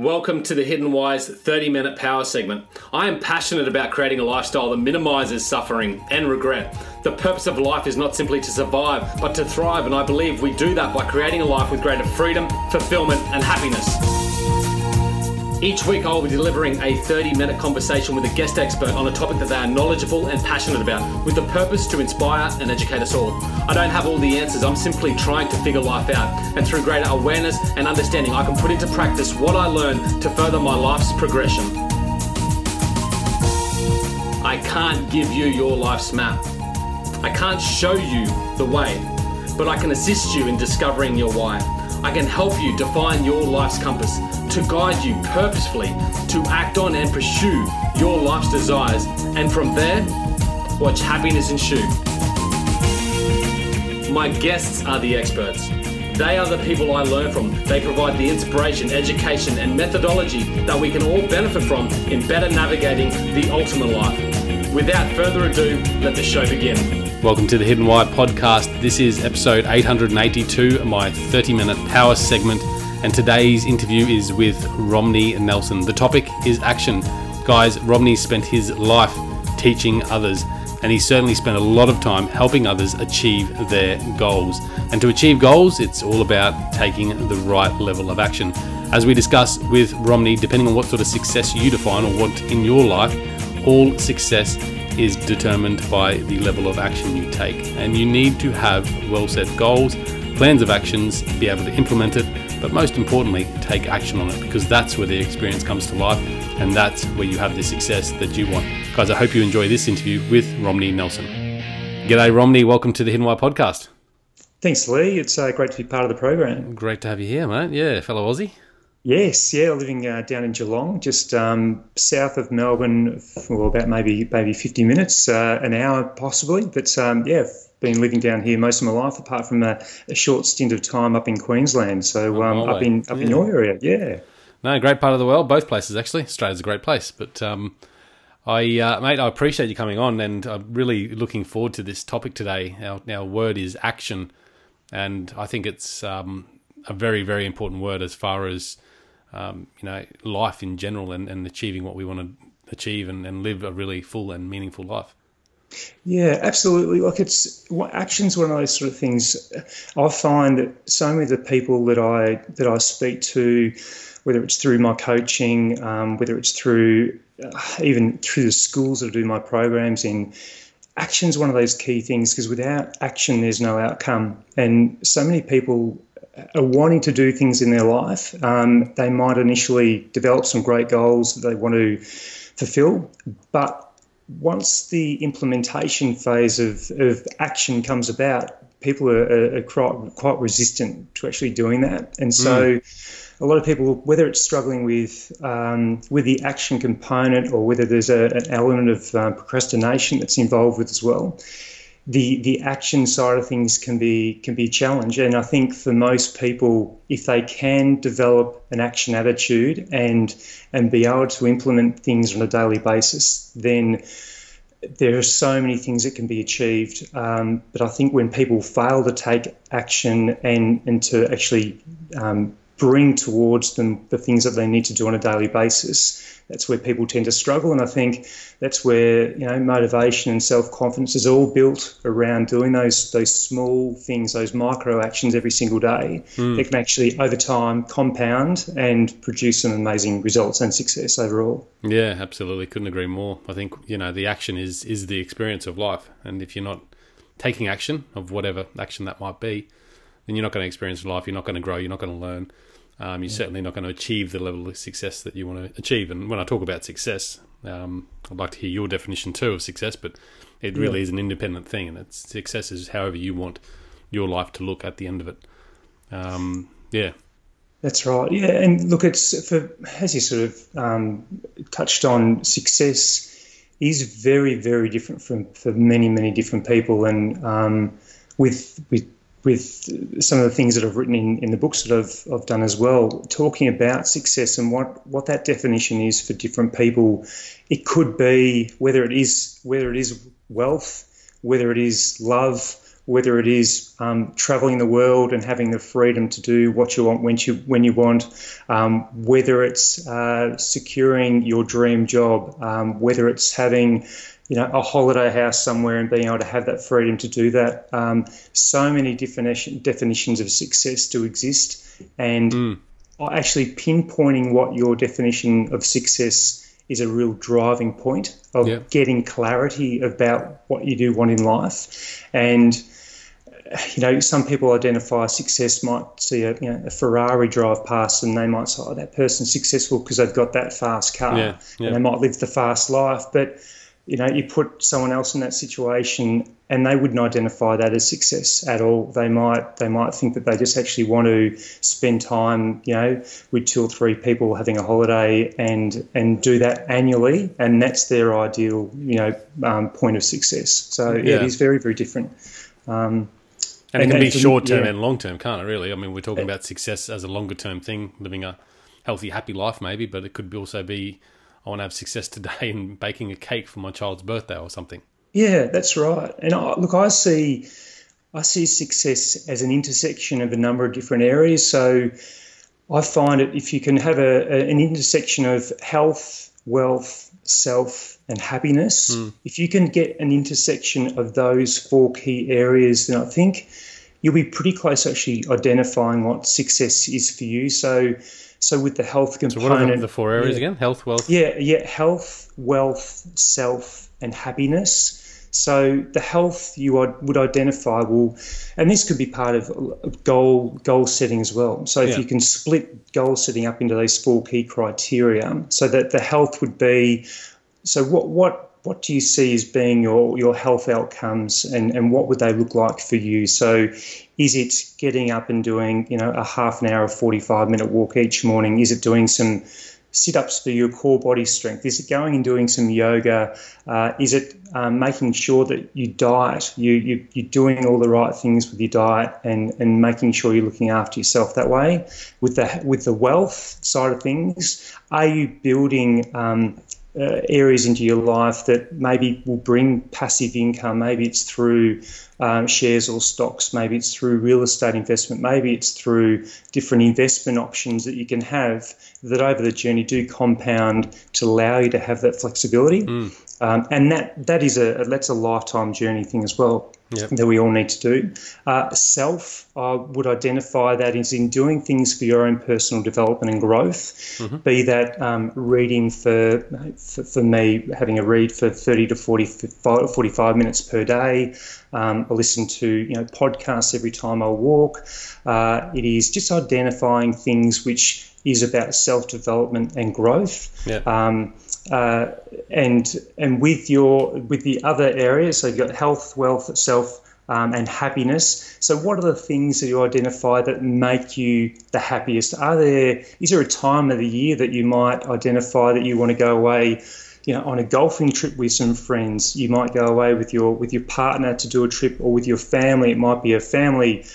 Welcome to the Hidden Why's 30 minute power segment. I am passionate about creating a lifestyle that minimizes suffering and regret. The purpose of life is not simply to survive, but to thrive, and I believe we do that by creating a life with greater freedom, fulfillment, and happiness. Each week, I will be delivering a 30 minute conversation with a guest expert on a topic that they are knowledgeable and passionate about, with the purpose to inspire and educate us all. I don't have all the answers, I'm simply trying to figure life out. And through greater awareness and understanding, I can put into practice what I learn to further my life's progression. I can't give you your life's map, I can't show you the way, but I can assist you in discovering your why. I can help you define your life's compass to guide you purposefully to act on and pursue your life's desires, and from there, watch happiness ensue. My guests are the experts. They are the people I learn from. They provide the inspiration, education, and methodology that we can all benefit from in better navigating the ultimate life. Without further ado, let the show begin. Welcome to the Hidden Why podcast. This is episode 882, my 30 minute power segment, and today's interview is with Romney Nelson. The topic is action. Guys, Romney spent his life teaching others, and he certainly spent a lot of time helping others achieve their goals. And to achieve goals, it's all about taking the right level of action. As we discuss with Romney, depending on what sort of success you define or want in your life, all success is determined by the level of action you take. And you need to have well set goals, plans of actions, be able to implement it, but most importantly, take action on it because that's where the experience comes to life and that's where you have the success that you want. Guys, I hope you enjoy this interview with Romney Nelson. G'day, Romney. Welcome to the Hidden Why podcast. Thanks, Lee. It's uh, great to be part of the program. Great to have you here, mate. Yeah, fellow Aussie. Yes, yeah, living uh, down in Geelong, just um, south of Melbourne, for about maybe maybe fifty minutes, uh, an hour possibly. But um, yeah, been living down here most of my life, apart from a, a short stint of time up in Queensland. So um, oh, up in up yeah. in your area, yeah. No, great part of the world. Both places actually. Australia's a great place, but. Um, I, uh, mate, I appreciate you coming on, and I'm really looking forward to this topic today. Our, our word is action, and I think it's um, a very, very important word as far as um, you know, life in general and, and achieving what we want to achieve and, and live a really full and meaningful life. Yeah, absolutely. Like it's action's one of those sort of things. I find that so many of the people that I that I speak to, whether it's through my coaching, um, whether it's through uh, even through the schools that I do my programs in, action's one of those key things because without action, there's no outcome. And so many people are wanting to do things in their life. Um, they might initially develop some great goals that they want to fulfill, but once the implementation phase of, of action comes about, people are, are quite, quite resistant to actually doing that. And so, mm. a lot of people, whether it's struggling with um, with the action component or whether there's a, an element of uh, procrastination that's involved with as well, the the action side of things can be can be a challenge. And I think for most people, if they can develop an action attitude and and be able to implement things on a daily basis, then there are so many things that can be achieved. Um, but I think when people fail to take action and and to actually um, bring towards them the things that they need to do on a daily basis, that's where people tend to struggle. And I think that's where you know motivation and self confidence is all built around doing those those small things, those micro actions every single day mm. that can actually over time compound and produce some amazing results and success overall. Yeah, absolutely. Couldn't agree more. I think you know the action is is the experience of life, and if you're not taking action of whatever action that might be, then you're not going to experience life. You're not going to grow. You're not going to learn. Um, you're yeah. certainly not going to achieve the level of success that you want to achieve. And when I talk about success, um, I'd like to hear your definition too of success, but it really yeah. is an independent thing, and it's success is however you want your life to look at the end of it. Um, yeah. That's right. Yeah, and look, it's for as you sort of um, touched on, success is very, very different from for many, many different people, and um, with with with some of the things that I've written in, in the books that I've, I've done as well, talking about success and what, what that definition is for different people. It could be whether it is whether it is wealth, whether it is love, whether it is um, traveling the world and having the freedom to do what you want when you when you want, um, whether it's uh, securing your dream job, um, whether it's having you know a holiday house somewhere and being able to have that freedom to do that. Um, so many definition, definitions of success do exist, and mm. actually pinpointing what your definition of success is a real driving point of yeah. getting clarity about what you do want in life. And you know, some people identify success might see a, you know, a Ferrari drive past and they might say, oh, that person's successful because they've got that fast car yeah, yeah. and they might live the fast life. But you know, you put someone else in that situation and they wouldn't identify that as success at all. They might they might think that they just actually want to spend time, you know, with two or three people having a holiday and and do that annually, and that's their ideal, you know, um, point of success. So yeah, it is very very different. Um, and, and, it can be short term yeah. and long term, can't it? Really, I mean, we're talking about success as a longer term thing, living a healthy, happy life, maybe, but it could also be I want to have success today in baking a cake for my child's birthday or something. Yeah, that's right. And I, look, I see, I see success as an intersection of a number of different areas. So I find it if you can have a, a an intersection of health, wealth, self, and happiness. Mm. If you can get an intersection of those four key areas, then I think you'll be pretty close actually identifying what success is for you. So so with the health component, so what are the four areas yeah, again? Health, wealth. Yeah, yeah, health, wealth, self, and happiness. So the health you would identify will, and this could be part of goal goal setting as well. So if yeah. you can split goal setting up into those four key criteria, so that the health would be, so what what what do you see as being your, your health outcomes and, and what would they look like for you? So is it getting up and doing, you know, a half an hour, 45 minute walk each morning? Is it doing some sit ups for your core body strength? Is it going and doing some yoga? Uh, is it um, making sure that you diet, you, you, you're doing all the right things with your diet and, and making sure you're looking after yourself that way? With the, with the wealth side of things, are you building um, uh, areas into your life that maybe will bring passive income. Maybe it's through um, shares or stocks. Maybe it's through real estate investment. Maybe it's through different investment options that you can have that over the journey do compound to allow you to have that flexibility. Mm. Um, and that that is a that's a lifetime journey thing as well yep. that we all need to do. Uh, self, I would identify that is in doing things for your own personal development and growth. Mm-hmm. Be that um, reading for, for, for me having a read for thirty to 40, 45 minutes per day. Um, I listen to you know podcasts every time I walk. Uh, it is just identifying things which is about self development and growth. Yep. Uh, and and with your with the other areas, so you've got health, wealth, self, um, and happiness. So, what are the things that you identify that make you the happiest? Are there is there a time of the year that you might identify that you want to go away? You know, on a golfing trip with some friends, you might go away with your with your partner to do a trip, or with your family. It might be a family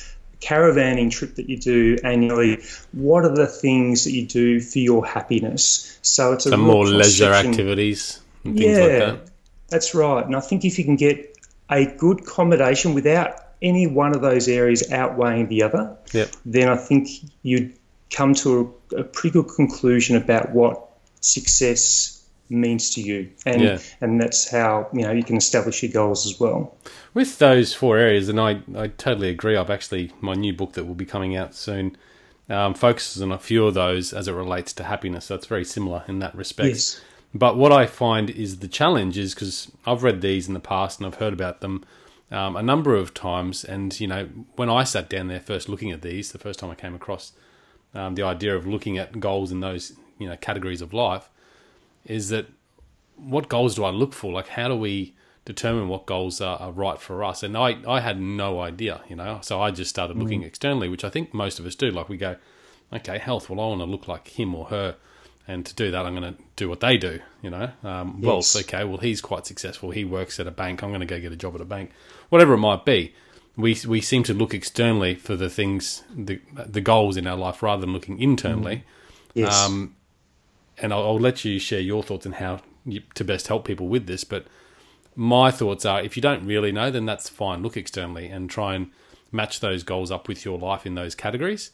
caravanning trip that you do annually, what are the things that you do for your happiness? So it's a more leisure activities. yeah, like that. that's right. And I think if you can get a good combination without any one of those areas outweighing the other, yep. then I think you'd come to a, a pretty good conclusion about what success means to you, and yeah. and that's how you know you can establish your goals as well. With those four areas, and I I totally agree. I've actually my new book that will be coming out soon um, focuses on a few of those as it relates to happiness. So it's very similar in that respect. Yes. But what I find is the challenge is because I've read these in the past and I've heard about them um, a number of times. And, you know, when I sat down there first looking at these, the first time I came across um, the idea of looking at goals in those, you know, categories of life, is that what goals do I look for? Like, how do we determine what goals are, are, right for us? And I, I had no idea, you know, so I just started looking mm. externally, which I think most of us do. Like, we go, okay, health, well, I want to look like him or her. And to do that, I'm going to do what they do, you know. Um, yes. Well, okay, well, he's quite successful. He works at a bank. I'm going to go get a job at a bank. Whatever it might be, we we seem to look externally for the things, the the goals in our life, rather than looking internally. Mm. Yes. Um, and I'll, I'll, let you share your thoughts on how you, to best help people with this. But my thoughts are if you don't really know, then that's fine. Look externally and try and match those goals up with your life in those categories.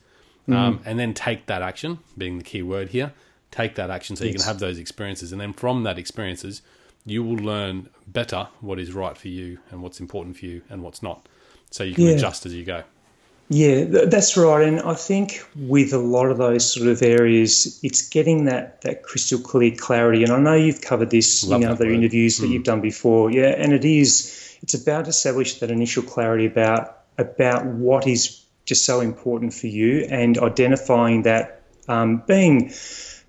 Mm. Um, and then take that action, being the key word here. Take that action so yes. you can have those experiences. And then from that experiences, you will learn better what is right for you and what's important for you and what's not. So you can yeah. adjust as you go. Yeah, that's right. And I think with a lot of those sort of areas, it's getting that, that crystal clear clarity. And I know you've covered this Love in other word. interviews that mm. you've done before. Yeah, and it is, it's about establishing that initial clarity about about what is just so important for you and identifying that um, being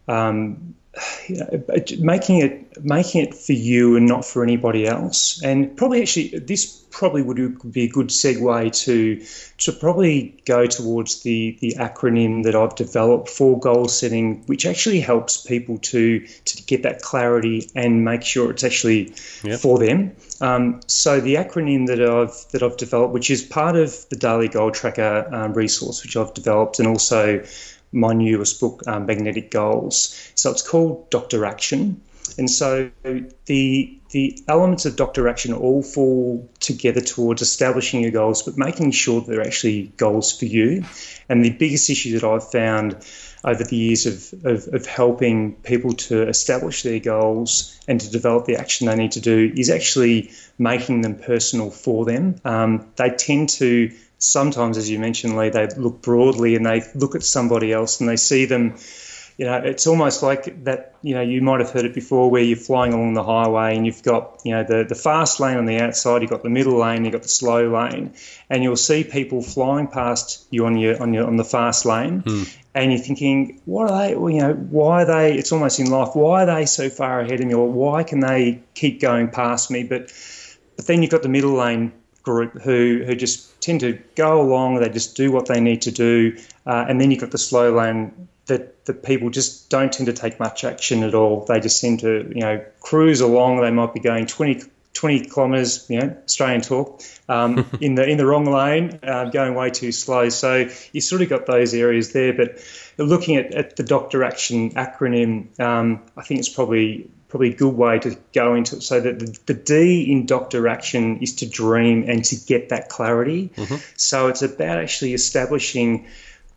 um, you know, making it making it for you and not for anybody else. And probably actually this probably would be a good segue to to probably go towards the the acronym that I've developed for goal setting, which actually helps people to to get that clarity and make sure it's actually yep. for them. Um, so the acronym that I've that I've developed, which is part of the Daily Goal Tracker um, resource, which I've developed, and also my newest book, um, Magnetic Goals. So it's called Dr. Action. And so the the elements of Dr. Action all fall together towards establishing your goals, but making sure they're actually goals for you. And the biggest issue that I've found over the years of, of, of helping people to establish their goals and to develop the action they need to do is actually making them personal for them. Um, they tend to sometimes, as you mentioned, Lee, they look broadly and they look at somebody else and they see them. You know, it's almost like that. You know, you might have heard it before, where you're flying along the highway and you've got, you know, the the fast lane on the outside, you've got the middle lane, you've got the slow lane, and you'll see people flying past you on your on your on the fast lane, mm. and you're thinking, what are they? Well, you know, why are they? It's almost in life. Why are they so far ahead of me, or why can they keep going past me? But but then you've got the middle lane group who who just tend to go along. They just do what they need to do, uh, and then you've got the slow lane that that people just don't tend to take much action at all. They just seem to you know cruise along. They might be going 20, 20 kilometres, you know, Australian talk, um, in the in the wrong lane, uh, going way too slow. So you sort of got those areas there. But looking at, at the Doctor Action acronym, um, I think it's probably probably a good way to go into it. So that the, the D in Doctor Action is to dream and to get that clarity. Mm-hmm. So it's about actually establishing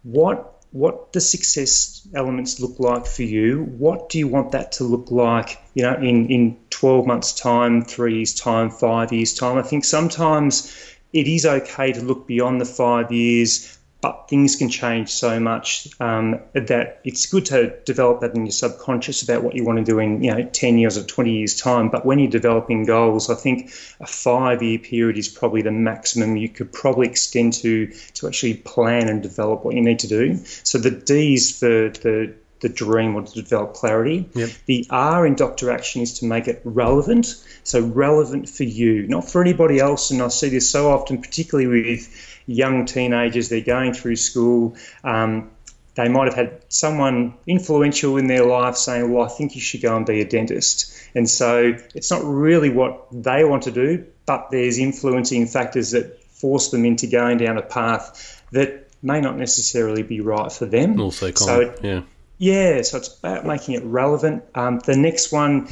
what what the success elements look like for you. What do you want that to look like, you know, in, in 12 months' time, three years' time, five years' time? I think sometimes it is okay to look beyond the five years, but things can change so much um, that it's good to develop that in your subconscious about what you want to do in you know 10 years or 20 years time but when you're developing goals i think a five year period is probably the maximum you could probably extend to to actually plan and develop what you need to do so the d's for the the dream or to develop clarity. Yep. The R in Doctor Action is to make it relevant. So relevant for you, not for anybody else. And I see this so often, particularly with young teenagers. They're going through school. Um, they might have had someone influential in their life saying, Well, I think you should go and be a dentist. And so it's not really what they want to do, but there's influencing factors that force them into going down a path that may not necessarily be right for them. Also, common. so yeah. Yeah, so it's about making it relevant. Um, the next one,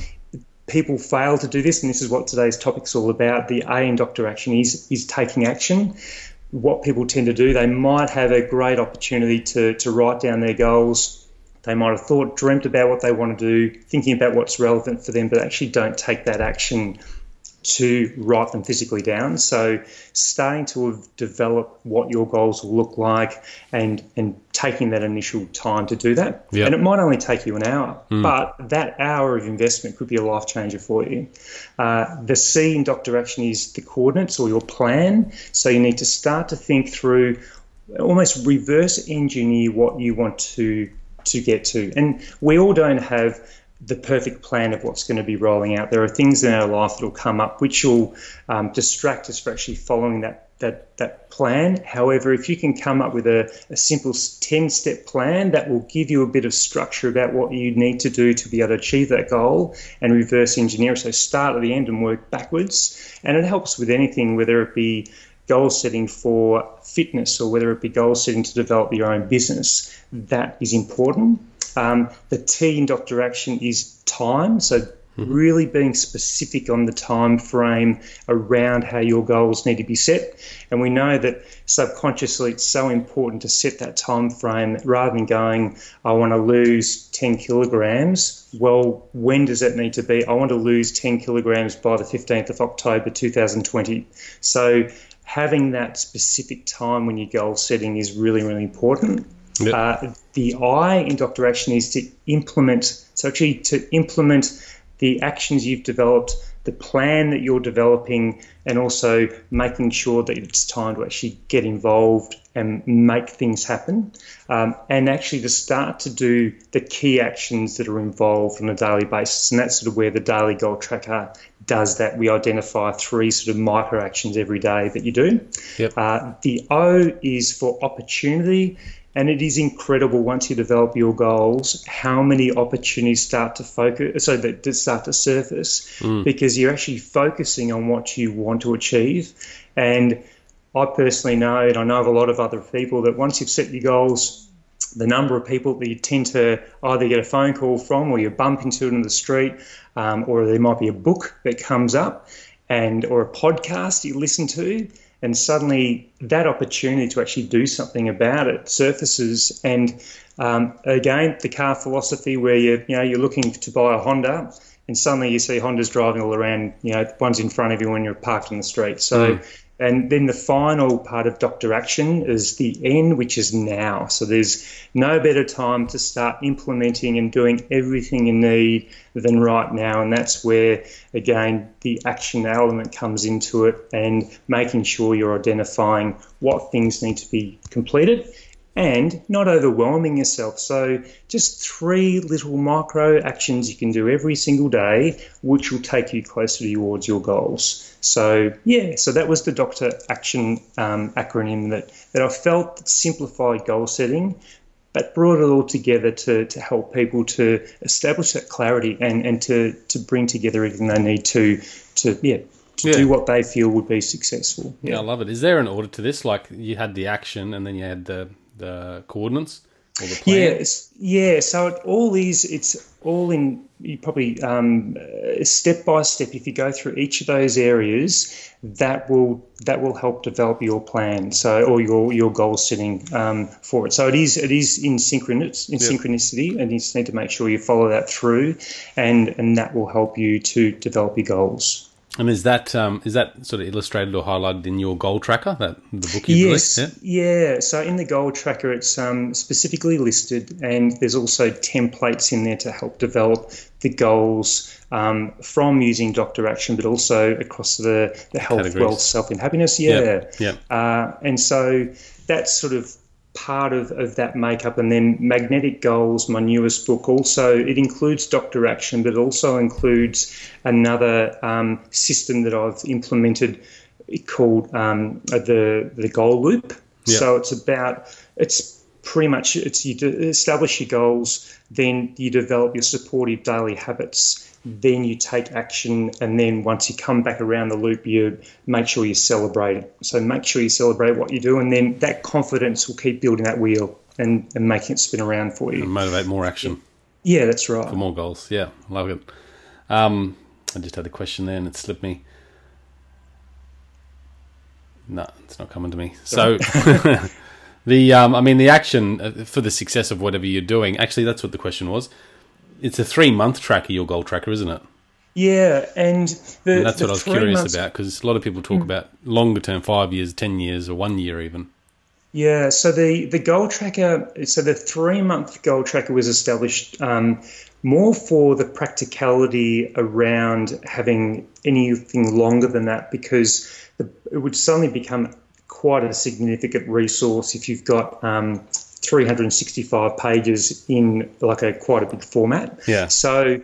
people fail to do this, and this is what today's topic's all about. The A in Doctor Action is is taking action what people tend to do, they might have a great opportunity to, to write down their goals. They might have thought, dreamt about what they want to do, thinking about what's relevant for them, but actually don't take that action to write them physically down. So starting to develop what your goals will look like and and taking that initial time to do that. Yep. And it might only take you an hour, mm. but that hour of investment could be a life changer for you. Uh, the C in Doctor Action is the coordinates or your plan. So you need to start to think through almost reverse engineer what you want to to get to. And we all don't have the perfect plan of what's going to be rolling out. There are things in our life that will come up which will um, distract us from actually following that that that plan. However, if you can come up with a, a simple 10 step plan that will give you a bit of structure about what you need to do to be able to achieve that goal and reverse engineer. So start at the end and work backwards. And it helps with anything, whether it be goal setting for fitness or whether it be goal setting to develop your own business. That is important um, the T in Doctor Action is time. So mm-hmm. really being specific on the time frame around how your goals need to be set. And we know that subconsciously it's so important to set that time frame rather than going, I want to lose 10 kilograms. Well, when does that need to be? I want to lose 10 kilograms by the 15th of October 2020. So having that specific time when your goal setting is really, really important. Yep. Uh, the I in Doctor Action is to implement, so actually to implement the actions you've developed, the plan that you're developing, and also making sure that it's time to actually get involved and make things happen. Um, and actually to start to do the key actions that are involved on a daily basis. And that's sort of where the daily goal tracker does that. We identify three sort of micro actions every day that you do. Yep. Uh, the O is for opportunity. And it is incredible once you develop your goals how many opportunities start to focus, so that start to surface, mm. because you're actually focusing on what you want to achieve. And I personally know, and I know of a lot of other people, that once you've set your goals, the number of people that you tend to either get a phone call from, or you bump into it in the street, um, or there might be a book that comes up, and or a podcast you listen to, and suddenly that opportunity to actually do something about it surfaces. And um, again, the car philosophy where you you know you're looking to buy a Honda, and suddenly you see Hondas driving all around. You know, one's in front of you when you're parked in the street. So. Mm. And then the final part of Doctor Action is the N, which is now. So there's no better time to start implementing and doing everything you need than right now. And that's where, again, the action element comes into it and making sure you're identifying what things need to be completed and not overwhelming yourself. So, just three little micro actions you can do every single day, which will take you closer towards your goals. So, yeah, so that was the Doctor Action um, acronym that, that I felt simplified goal setting, but brought it all together to, to help people to establish that clarity and, and to, to bring together everything they need to, to yeah, to yeah. do what they feel would be successful. Yeah. yeah. I love it. Is there an order to this? Like you had the action and then you had the the coordinates or the plan? Yeah, yeah. So it all is it's all in you probably um, step by step. If you go through each of those areas, that will that will help develop your plan. So or your your goal setting um, for it. So it is it is in synchronous in synchronicity, and you just need to make sure you follow that through, and and that will help you to develop your goals. And is that um, is that sort of illustrated or highlighted in your goal tracker that the book you yes, released? Yeah? yeah. So in the goal tracker, it's um, specifically listed, and there's also templates in there to help develop the goals um, from using Doctor Action, but also across the the health, Categories. wealth, self, and happiness. Yeah, yeah. Uh, and so that's sort of part of, of that makeup. And then Magnetic Goals, my newest book, also it includes Doctor Action, but it also includes another um, system that I've implemented called um, the the Goal Loop. Yep. So it's about it's pretty much it's you establish your goals, then you develop your supportive daily habits then you take action, and then once you come back around the loop, you make sure you celebrate it. So make sure you celebrate what you do, and then that confidence will keep building that wheel and, and making it spin around for you. And motivate more action. Yeah, that's right. For more goals. Yeah, I love it. Um, I just had a question there and it slipped me. No, it's not coming to me. So, the um, I mean, the action uh, for the success of whatever you're doing. Actually, that's what the question was it's a three month tracker, your goal tracker, isn't it? Yeah, and, the, and that's what I was curious months... about because a lot of people talk mm. about longer term, five years, ten years, or one year even. Yeah, so the the goal tracker, so the three month goal tracker was established um, more for the practicality around having anything longer than that because the, it would suddenly become quite a significant resource if you've got um, 365 pages in like a quite a big format. Yeah. So,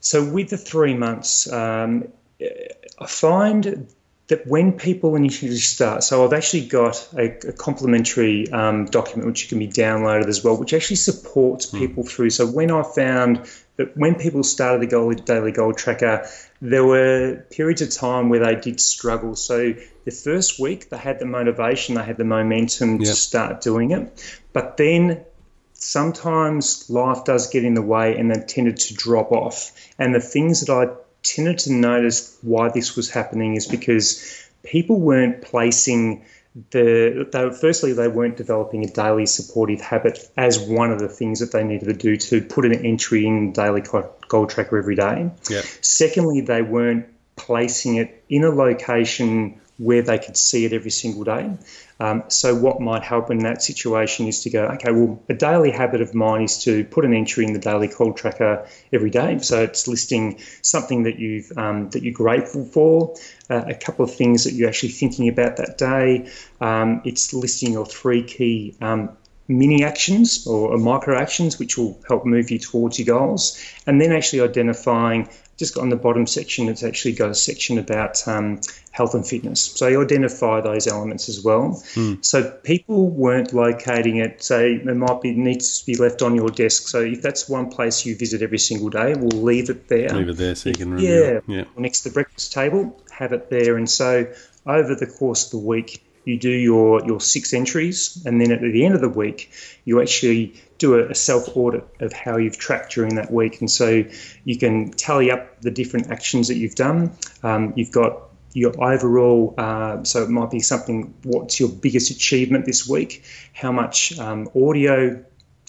so with the three months, um, I find that when people initially start, so I've actually got a, a complimentary um, document which can be downloaded as well, which actually supports hmm. people mm. through. So when I found that when people started the goal, daily goal tracker, there were periods of time where they did struggle. So the first week they had the motivation, they had the momentum yep. to start doing it, but then sometimes life does get in the way and they tended to drop off. And the things that I tended to notice why this was happening is because people weren't placing the they, firstly they weren't developing a daily supportive habit as one of the things that they needed to do to put an entry in daily goal tracker every day. Yep. Secondly, they weren't placing it in a location where they could see it every single day. Um, so, what might help in that situation is to go, okay, well, a daily habit of mine is to put an entry in the daily goal tracker every day. So it's listing something that you've um, that you're grateful for, uh, a couple of things that you're actually thinking about that day. Um, it's listing your three key um, mini actions or micro actions, which will help move you towards your goals, and then actually identifying just on the bottom section, it's actually got a section about um, health and fitness. So you identify those elements as well. Mm. So people weren't locating it. Say it might be needs to be left on your desk. So if that's one place you visit every single day, we'll leave it there. Leave it there so you can yeah, yeah. next to the breakfast table, have it there. And so over the course of the week, you do your, your six entries, and then at the end of the week, you actually do a, a self audit of how you've tracked during that week. And so you can tally up the different actions that you've done. Um, you've got your overall, uh, so it might be something, what's your biggest achievement this week? How much um, audio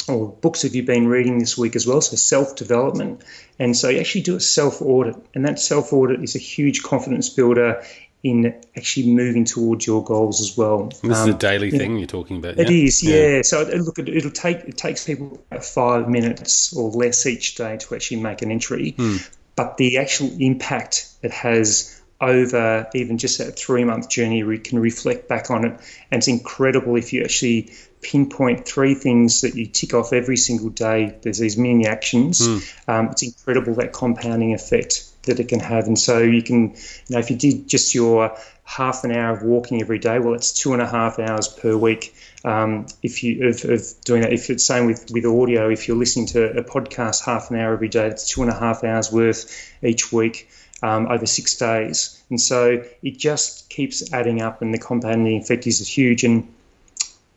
or books have you been reading this week as well? So self development. And so you actually do a self audit, and that self audit is a huge confidence builder in actually moving towards your goals as well. This um, is a daily thing you're talking about. It is, yeah. yeah. So look, it'll take it takes people about five minutes or less each day to actually make an entry, mm. but the actual impact it has over even just that three month journey, we can reflect back on it, and it's incredible if you actually pinpoint three things that you tick off every single day. There's these mini actions. Mm. Um, it's incredible that compounding effect that it can have. And so you can, you know, if you did just your half an hour of walking every day, well, it's two and a half hours per week. Um, if you of, of, doing that, if it's same with with audio, if you're listening to a podcast half an hour every day, it's two and a half hours worth each week. Um, over six days, and so it just keeps adding up, and the compounding effect is huge. And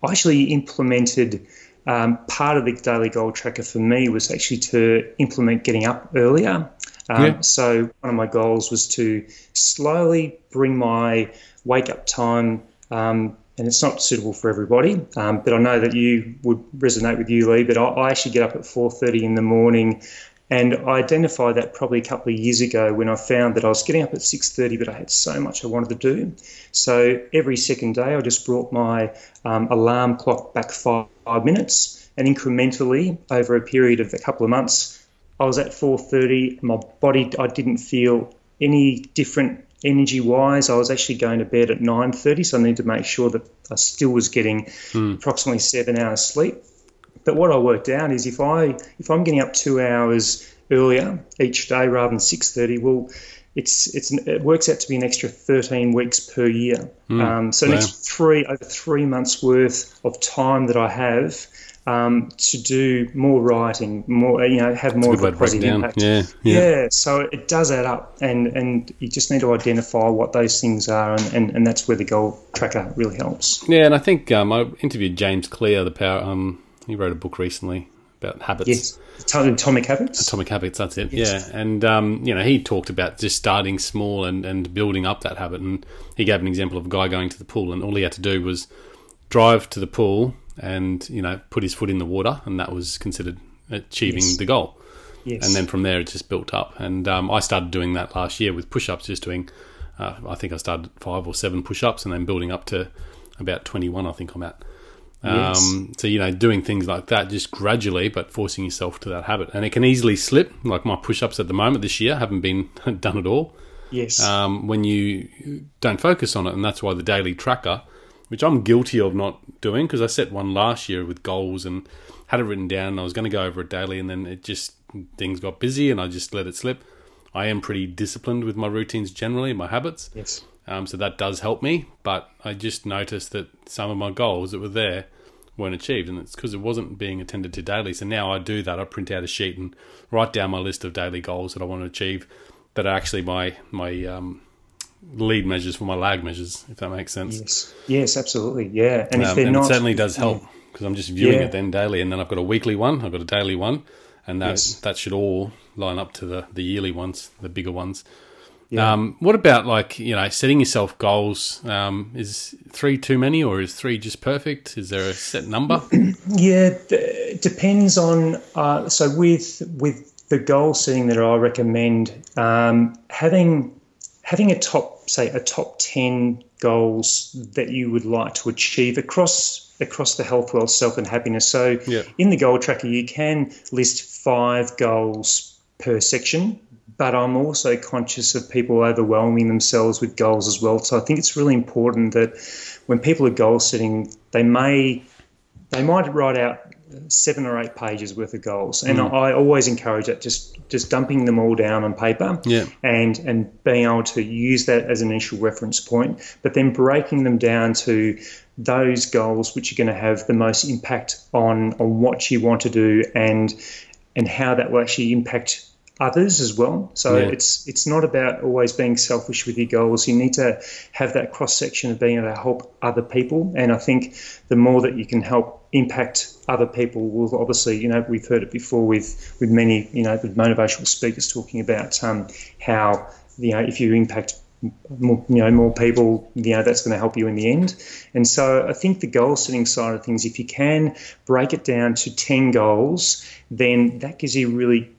I actually implemented um, part of the daily goal tracker for me was actually to implement getting up earlier. Um, yeah. So one of my goals was to slowly bring my wake up time. Um, and it's not suitable for everybody, um, but I know that you would resonate with you, Lee. But I, I actually get up at 4:30 in the morning, and I identified that probably a couple of years ago when I found that I was getting up at 6:30, but I had so much I wanted to do. So every second day, I just brought my um, alarm clock back five, five minutes, and incrementally over a period of a couple of months, I was at 4:30. My body, I didn't feel any different energy wise. I was actually going to bed at 9:30, so I need to make sure that I still was getting mm. approximately seven hours sleep. But what I worked out is if I if I'm getting up two hours earlier each day rather than 6:30, well, it's it's it works out to be an extra 13 weeks per year. Mm. Um, so wow. next three over three months worth of time that I have um, to do more writing, more you know, have more of a positive impact. Yeah, yeah, yeah. So it does add up, and and you just need to identify what those things are, and, and, and that's where the goal tracker really helps. Yeah, and I think um, I interviewed James Clear, the power. Um, he wrote a book recently about habits. Yes, Atomic Habits. Atomic Habits. That's it. Yes. Yeah, and um, you know, he talked about just starting small and and building up that habit, and he gave an example of a guy going to the pool, and all he had to do was drive to the pool and you know put his foot in the water, and that was considered achieving yes. the goal. Yes. And then from there, it just built up. And um, I started doing that last year with push-ups, just doing. Uh, I think I started five or seven push-ups, and then building up to about twenty-one. I think I'm at. Yes. Um, so you know, doing things like that just gradually, but forcing yourself to that habit, and it can easily slip. Like my push-ups at the moment this year haven't been done at all. Yes. Um, when you don't focus on it, and that's why the daily tracker which I'm guilty of not doing because I set one last year with goals and had it written down. And I was going to go over it daily, and then it just things got busy, and I just let it slip. I am pretty disciplined with my routines generally, my habits. Yes. Um, so that does help me, but I just noticed that some of my goals that were there weren't achieved, and it's because it wasn't being attended to daily. So now I do that. I print out a sheet and write down my list of daily goals that I want to achieve that are actually my my um, lead measures for my lag measures, if that makes sense. Yes, yes, absolutely, yeah. And um, if they're and not, it certainly does help. Because I'm just viewing Yeah. it then daily, and then I've got a weekly one, I've got a daily one, and that Yes. that should all line up to the the yearly ones, the bigger ones. Yeah. Um, what about like you know setting yourself goals? Um, is three too many, or is three just perfect? Is there a set number? Yeah, th- it depends on. Uh, so with with the goal setting that I recommend, um, having having a top, say, a top ten goals that you would like to achieve across across the health, wealth, self, and happiness. So Yeah. in the goal tracker, you can list five goals per section. But I'm also conscious of people overwhelming themselves with goals as well. So I think it's really important that when people are goal setting, they may they might write out seven or eight pages worth of goals, and mm. I always encourage that just just dumping them all down on paper, Yeah. and and being able to use that as an initial reference point, but then breaking them down to those goals which are going to have the most impact on on what you want to do and and how that will actually impact others as well. So Yeah. it's it's not about always being selfish with your goals. You need to have that cross section of being able to help other people. And I think the more that you can help impact other people will obviously, you know, we've heard it before with with many, you know, with motivational speakers talking about um, how you know if you impact more, you know more people you know that's going to help you in the end and so i think the goal setting side of things if you can break it down to 10 goals then that gives you really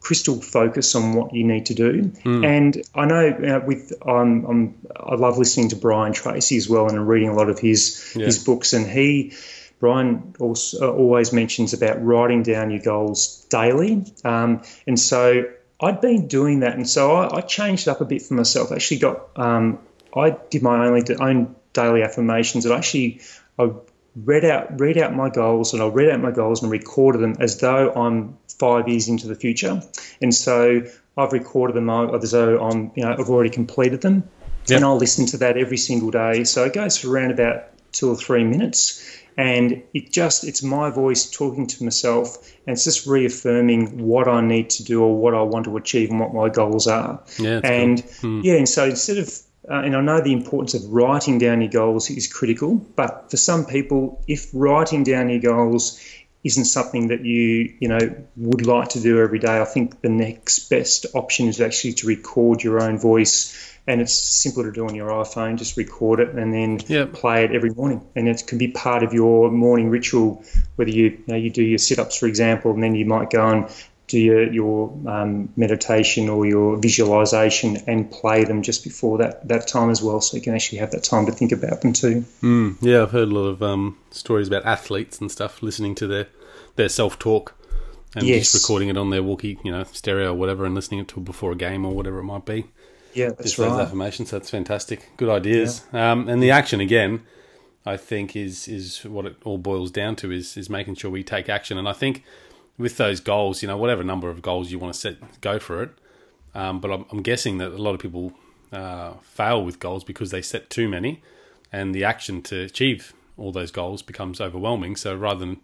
crystal focus on what you need to do. And I know uh, with um, I'm, I love listening to Brian Tracy as well, and reading a lot of his Yeah. his books. And he Brian also uh, always mentions about writing down your goals daily. Um, and so I'd been doing that, and so I, I changed it up a bit for myself. I actually got um, I did my only own daily affirmations. And actually I read out read out my goals and I'll read out my goals and recorded them as though I'm five years into the future. And so I've recorded them as though I'm you know I've already completed them. Yep. And I'll listen to that every single day. So it goes for around about two or three minutes. And it just it's my voice talking to myself and it's just reaffirming what I need to do or what I want to achieve and what my goals are. Yeah, and Hmm. yeah, and so instead of uh, and I know the importance of writing down your goals is critical, but for some people, if writing down your goals isn't something that you you know would like to do every day, I think the next best option is actually to record your own voice, and it's simpler to do on your iPhone. Just record it and then Yep. play it every morning, and it can be part of your morning ritual. Whether you you, know, you do your sit ups, for example, and then you might go and do your, your um, meditation or your visualization and play them just before that, that time as well, so you can actually have that time to think about them too. Mm, yeah, I've heard a lot of um, stories about athletes and stuff listening to their their self talk and Yes. just recording it on their walkie, you know, stereo or whatever, and listening to it before a game or whatever it might be. Yeah, that's Just those right. affirmations. That's fantastic. Good ideas. Um, and the action again, I think is is what it all boils down to is is making sure we take action. And I think with those goals, you know, whatever number of goals you want to set, go for it. Um, but I'm, I'm guessing that a lot of people uh, fail with goals because they set too many, and the action to achieve all those goals becomes overwhelming. So rather than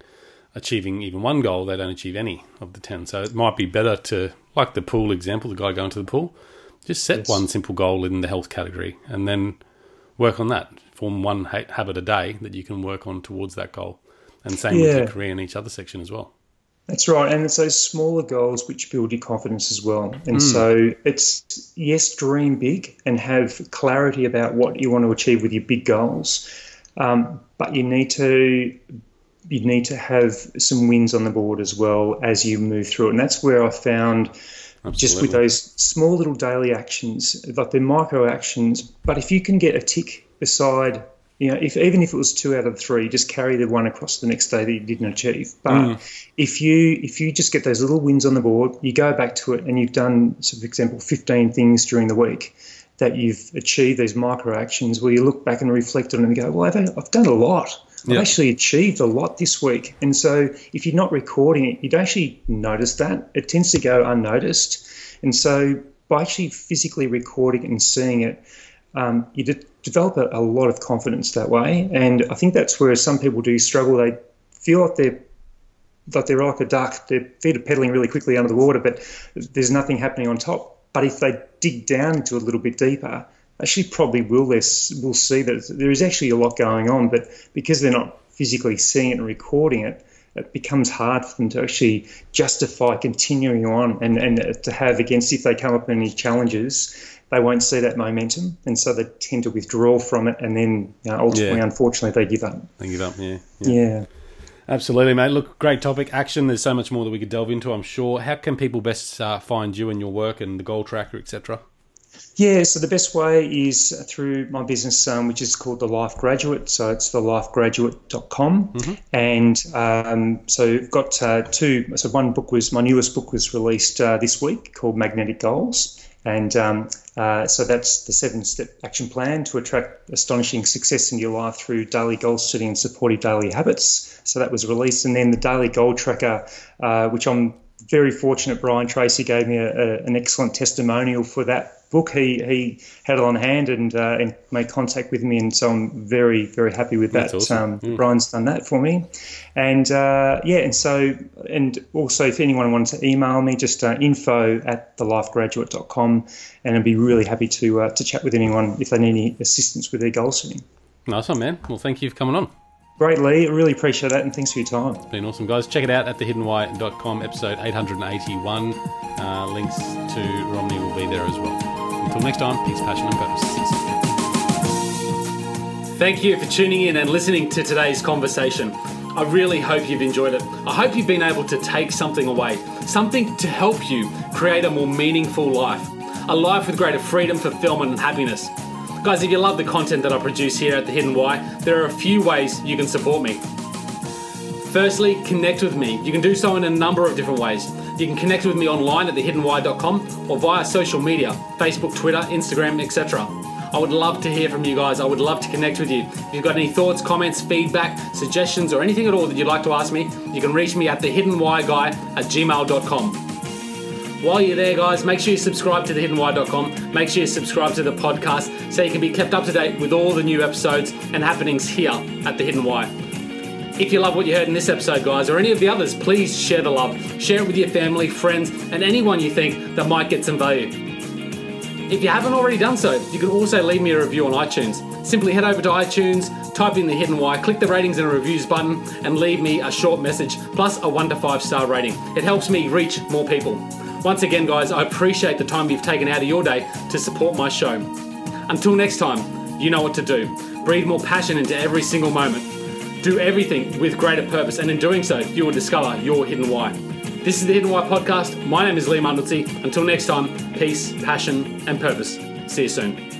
achieving even one goal, they don't achieve any of the ten. So it might be better to, like the pool example, the guy going to the pool, just set Yes. one simple goal in the health category and then work on that. Form one ha- habit a day that you can work on towards that goal. And same with Yeah. the career in each other section as well. That's right, and it's those smaller goals which build your confidence as well. And so it's yes, dream big and have clarity about what you want to achieve with your big goals, um, but you need to you need to have some wins on the board as well as you move through it. And that's where I found just with those small little daily actions, like they're micro actions. But if you can get a tick beside, you know, if even if it was two out of three, just carry the one across the next day that you didn't achieve. But mm. if you if you just get those little wins on the board, you go back to it and you've done, so for example, 15 things during the week that you've achieved these micro actions where you look back and reflect on them and go, well, I've, I've done a lot. I've Yeah. actually achieved a lot this week. And so if you're not recording it, you'd actually notice that. It tends to go unnoticed. And so by actually physically recording it and seeing it, um, you de- develop a, a lot of confidence that way. And I think that's where some people do struggle. They feel like they're like they're like a duck. Their feet are pedaling really quickly under the water, but there's nothing happening on top. But if they dig down into a little bit deeper, actually probably will they'll see that there is actually a lot going on. But because they're not physically seeing it and recording it, it becomes hard for them to actually justify continuing on and, and to have against if they come up with any challenges, they won't see that momentum, and so they tend to withdraw from it, and then you know, ultimately, Yeah. unfortunately, they give up. They give up. Yeah. Yeah. Absolutely, mate. Look, great topic. Action. There's so much more that we could delve into. I'm sure. How can people best uh, find you and your work and the goal tracker, etc.? Yeah, so the best way is through my business, um, which is called The Life Graduate. So it's thelifegraduate.com. And um, so I've got uh, two. So one book was, my newest book was released uh, this week called Magnetic Goals. And um, uh, so that's the seven step action plan to attract astonishing success in your life through daily goal setting and supportive daily habits. So that was released. And then the daily goal tracker, uh, which I'm very fortunate Brian Tracy gave me a, a, an excellent testimonial for that book. He he had it on hand and uh, and made contact with me, and so I'm very very happy with that. Awesome. Um, Brian's done that for me, and uh, yeah, and so and also if anyone wanted to email me, just uh, info at thelifegraduate.com, and I'd be really happy to uh, to chat with anyone if they need any assistance with their goal setting. Nice one, man. Well, thank you for coming on. Great, Lee. I really appreciate that, and thanks for your time. It's Been awesome, guys. Check it out at thehiddenwhy.com, episode 881. Uh, links to Romney will be there as well. Until next time, peace, passion, and purpose. Thank you for tuning in and listening to today's conversation. I really hope you've enjoyed it. I hope you've been able to take something away, something to help you create a more meaningful life, a life with greater freedom, fulfillment, and happiness. Guys, if you love the content that I produce here at The Hidden Why, there are a few ways you can support me. Firstly, connect with me. You can do so in a number of different ways. You can connect with me online at thehiddenwhy.com or via social media Facebook, Twitter, Instagram, etc. I would love to hear from you guys. I would love to connect with you. If you've got any thoughts, comments, feedback, suggestions, or anything at all that you'd like to ask me, you can reach me at thehiddenwhyguy at gmail.com. While you're there, guys, make sure you subscribe to thehiddenwhy.com. Make sure you subscribe to the podcast so you can be kept up to date with all the new episodes and happenings here at The Hidden Why. If you love what you heard in this episode, guys, or any of the others, please share the love. Share it with your family, friends, and anyone you think that might get some value. If you haven't already done so, you can also leave me a review on iTunes. Simply head over to iTunes, type in the Hidden Why, click the ratings and reviews button, and leave me a short message plus a one to five star rating. It helps me reach more people. Once again, guys, I appreciate the time you've taken out of your day to support my show. Until next time, you know what to do. Breathe more passion into every single moment. Do everything with greater purpose, and in doing so, you will discover your hidden why. This is the Hidden Why podcast. My name is Lee Mundelsey. Until next time, peace, passion, and purpose. See you soon.